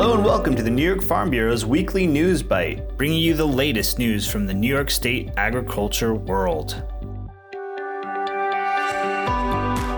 Hello and welcome to the New York Farm Bureau's weekly news bite, bringing you the latest news from the New York State agriculture world.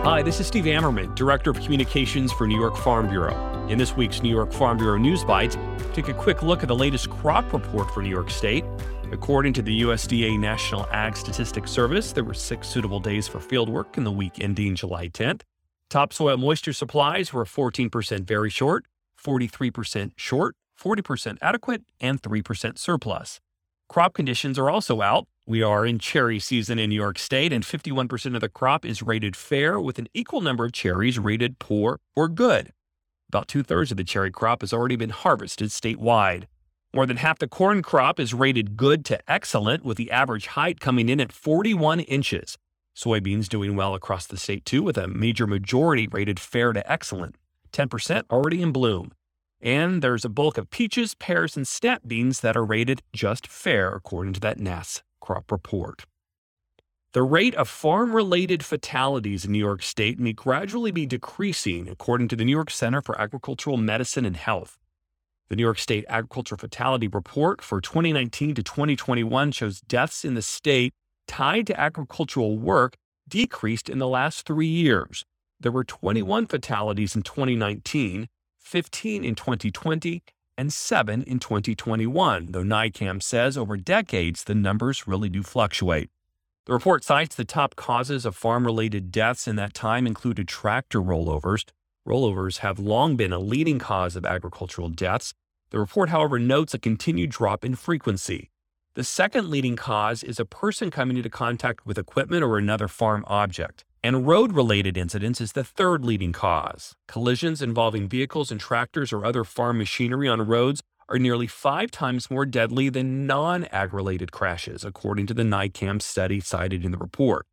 Hi, this is Steve Ammerman, Director of Communications for New York Farm Bureau. In this week's New York Farm Bureau News Bites, take a quick look at the latest crop report for New York State. According to the USDA National Ag Statistics Service, there were six suitable days for fieldwork in the week ending July 10th. Topsoil moisture supplies were 14% very short, 43% short, 40% adequate, and 3% surplus. Crop conditions are also out. We are in cherry season in New York State, and 51% of the crop is rated fair, with an equal number of cherries rated poor or good. About two thirds of the cherry crop has already been harvested statewide. More than half the corn crop is rated good to excellent, with the average height coming in at 41 inches. Soybeans doing well across the state too, with a major majority rated fair to excellent, 10% already in bloom. And there's a bulk of peaches, pears, and snap beans that are rated just fair, according to that NASS crop report. The rate of farm related fatalities in New York State may gradually be decreasing, according to the New York Center for Agricultural Medicine and Health. The New York State Agriculture Fatality Report for 2019 to 2021 shows deaths in the state tied to agricultural work decreased in the last three years. There were 21 fatalities in 2019, 15 in 2020, and 7 in 2021, though NYCAM says over decades the numbers really do fluctuate. The report cites the top causes of farm related deaths in that time included tractor rollovers. Rollovers have long been a leading cause of agricultural deaths. The report, however, notes a continued drop in frequency. The second leading cause is a person coming into contact with equipment or another farm object. And road related incidents is the third leading cause. Collisions involving vehicles and tractors or other farm machinery on roads are nearly five times more deadly than non ag related crashes, according to the NYCAM study cited in the report.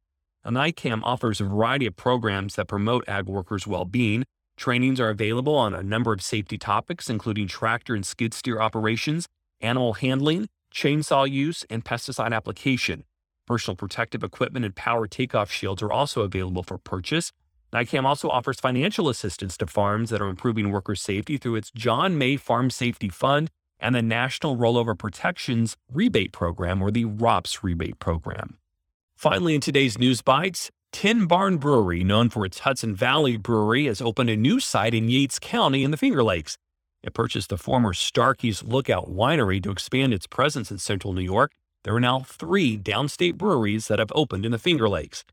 Now, NYCAM offers a variety of programs that promote ag workers' well being. Trainings are available on a number of safety topics, including tractor and skid steer operations, animal handling, chainsaw use, and pesticide application. Personal protective equipment and power takeoff shields are also available for purchase. NYCAM also offers financial assistance to farms that are improving worker safety through its John May Farm Safety Fund and the National Rollover Protections Rebate Program, or the ROPS Rebate Program. Finally, in today's News Bites, Tin Barn Brewery, known for its Hudson Valley Brewery, has opened a new site in Yates County in the Finger Lakes. It purchased the former Starkey's Lookout Winery to expand its presence in central New York. There are now three downstate breweries that have opened in the Finger Lakes.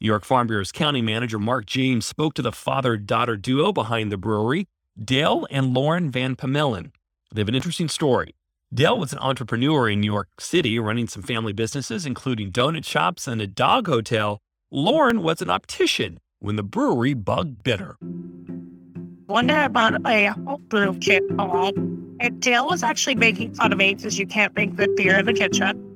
New York Farm Bureau's county manager Mark James spoke to the father daughter duo behind the brewery, Dale and Lauren Van Pamelen. They have an interesting story. Dale was an entrepreneur in New York City running some family businesses, including donut shops and a dog hotel. Lauren was an optician when the brewery bugged bitter. One day I bought a homebrew kit home, and Dale was actually making fun of me because you can't make good beer in the kitchen.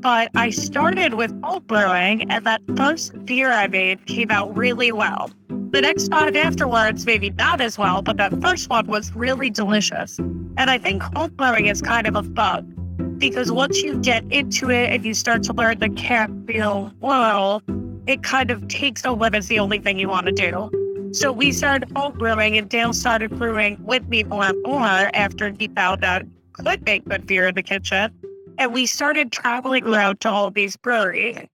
But I started with home brewing, and that first beer I made came out really well. The next five afterwards, maybe not as well, but that first one was really delicious. And I think home brewing is kind of a bug because once you get into it and you start to learn the caffeine world, it kind of takes over as the only thing you want to do. So we started home brewing, and Dale started brewing with me more and more after he found out could make good beer in the kitchen. And we started traveling around to all these breweries.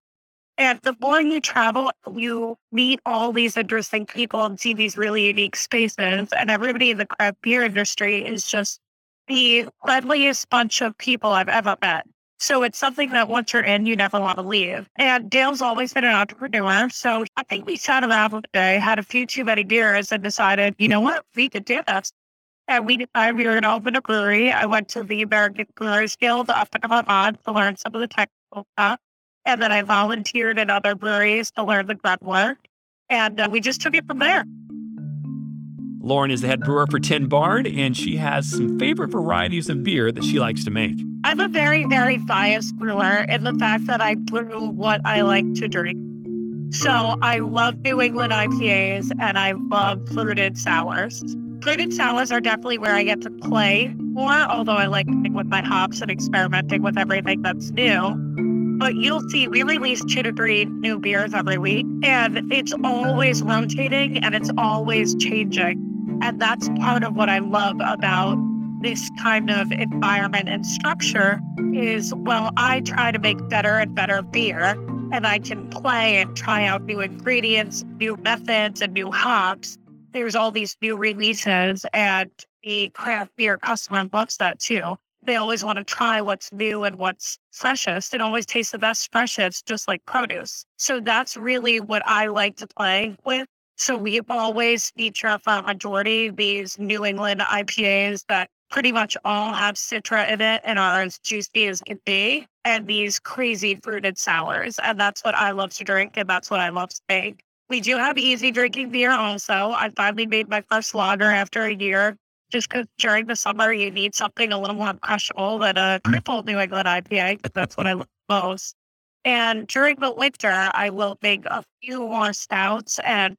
And the more you travel, you meet all these interesting people and see these really unique spaces. And everybody in the craft beer industry is just the friendliest bunch of people I've ever met. So it's something that once you're in, you never want to leave. And Dale's always been an entrepreneur. So I think we sat around one day, had a few too many beers, and decided, you know what, we could do this. And we decided we were going to open a brewery. I went to the American Brewers Guild up in Vermont to learn some of the technical stuff. And then I volunteered in other breweries to learn the grunt work. And uh, we just took it from there. Lauren is the head brewer for Tin Barn, and she has some favorite varieties of beer that she likes to make. I'm a very, very biased brewer in the fact that I brew what I like to drink. So I love New England IPAs and I love fruited sours. Fruited sours are definitely where I get to play more, although I like with my hops and experimenting with everything that's new. But you'll see we release two to three new beers every week, and it's always rotating and it's always changing. And that's part of what I love about this kind of environment and structure is well, I try to make better and better beer, and I can play and try out new ingredients, new methods, and new hops. There's all these new releases, and the craft beer customer loves that too. They always want to try what's new and what's freshest. It always tastes the best freshest, just like produce. So that's really what I like to play with. So we always feature a majority these New England IPAs that pretty much all have Citra in it and are as juicy as can be, and these crazy fruited sours. And that's what I love to drink, and that's what I love to make. We do have easy drinking beer also. I finally made my first lager after a year, just because during the summer you need something a little more crushable than a mm-hmm. crippled New England IPA. But that's what I love most. And during the winter, I will make a few more stouts and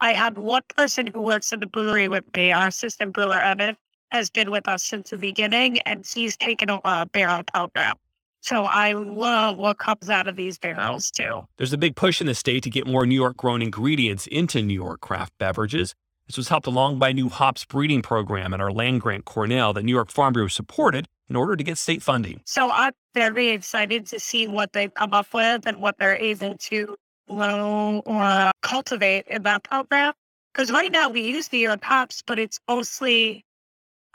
I had one person who works in the brewery with me, our assistant brewer, Evan, has been with us since the beginning, and he's taken a barrel program. So I love what comes out of these barrels too. There's a big push in the state to get more New York grown ingredients into New York craft beverages. This was helped along by a new hops breeding program at our land grant Cornell that New York Farm Bureau supported in order to get state funding. So I'm very excited to see what they come up with and what they're able to grow or cultivate in that program. Because right now we use New York hops, but it's mostly,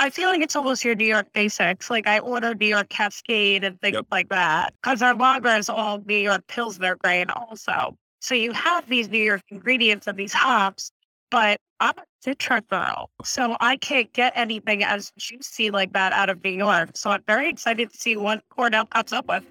I feel like it's almost your New York basics. Like I order New York Cascade and things yep. like that. Because our lager is all New York Pilsner grain also. So you have these New York ingredients of these hops, but I'm a Citra girl. So I can't get anything as juicy like that out of New York. So I'm very excited to see what Cornell comes up with.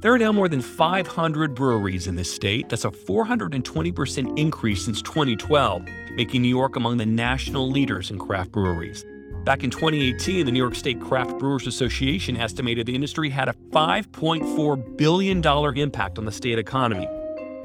There are now more than 500 breweries in this state. That's a 420% increase since 2012, making New York among the national leaders in craft breweries. Back in 2018, the New York State Craft Brewers Association estimated the industry had a $5.4 billion impact on the state economy.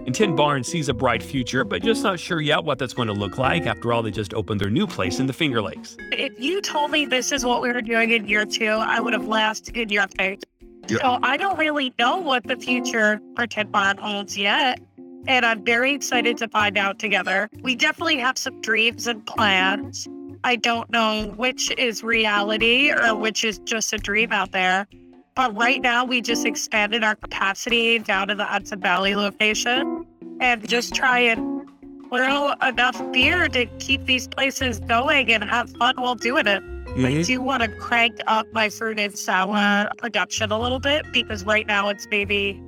And Tin Barn sees a bright future, but just not sure yet what that's going to look like. After all, they just opened their new place in the Finger Lakes. If you told me this is what we were doing in year two, I would have laughed in your face. So I don't really know what the future for Tin Barn holds yet. And I'm very excited to find out together. We definitely have some dreams and plans. I don't know which is reality or which is just a dream out there. But right now, we just expanded our capacity down to the Hudson Valley location and just try and brew enough beer to keep these places going and have fun while doing it. Mm-hmm. I do want to crank up my fruit and sour production a little bit because right now it's maybe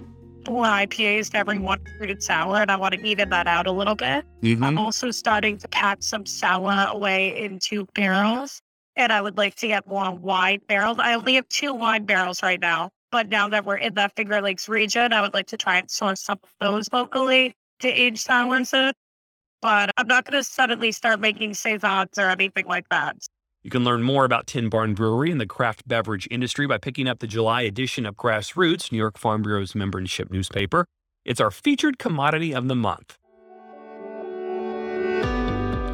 four IPAs to every one fruited sour, and I want to even that out a little bit. Mm-hmm. I'm also starting to pack some sour away into barrels, and I would like to get more wine barrels. I only have two wine barrels right now, but now that we're in the Finger Lakes region, I would like to try and source some of those locally to age sours in. But I'm not going to suddenly start making saisons or anything like that. You can learn more about Tin Barn Brewery and the craft beverage industry by picking up the July edition of Grassroots, New York Farm Bureau's membership newspaper. It's our featured commodity of the month.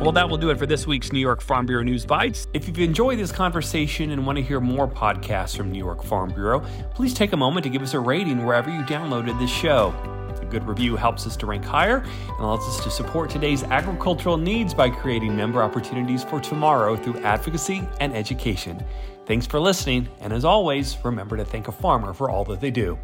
Well, that will do it for this week's New York Farm Bureau News Bites. If you've enjoyed this conversation and want to hear more podcasts from New York Farm Bureau, please take a moment to give us a rating wherever you downloaded this show good review helps us to rank higher and allows us to support today's agricultural needs by creating member opportunities for tomorrow through advocacy and education. Thanks for listening, and as always, remember to thank a farmer for all that they do.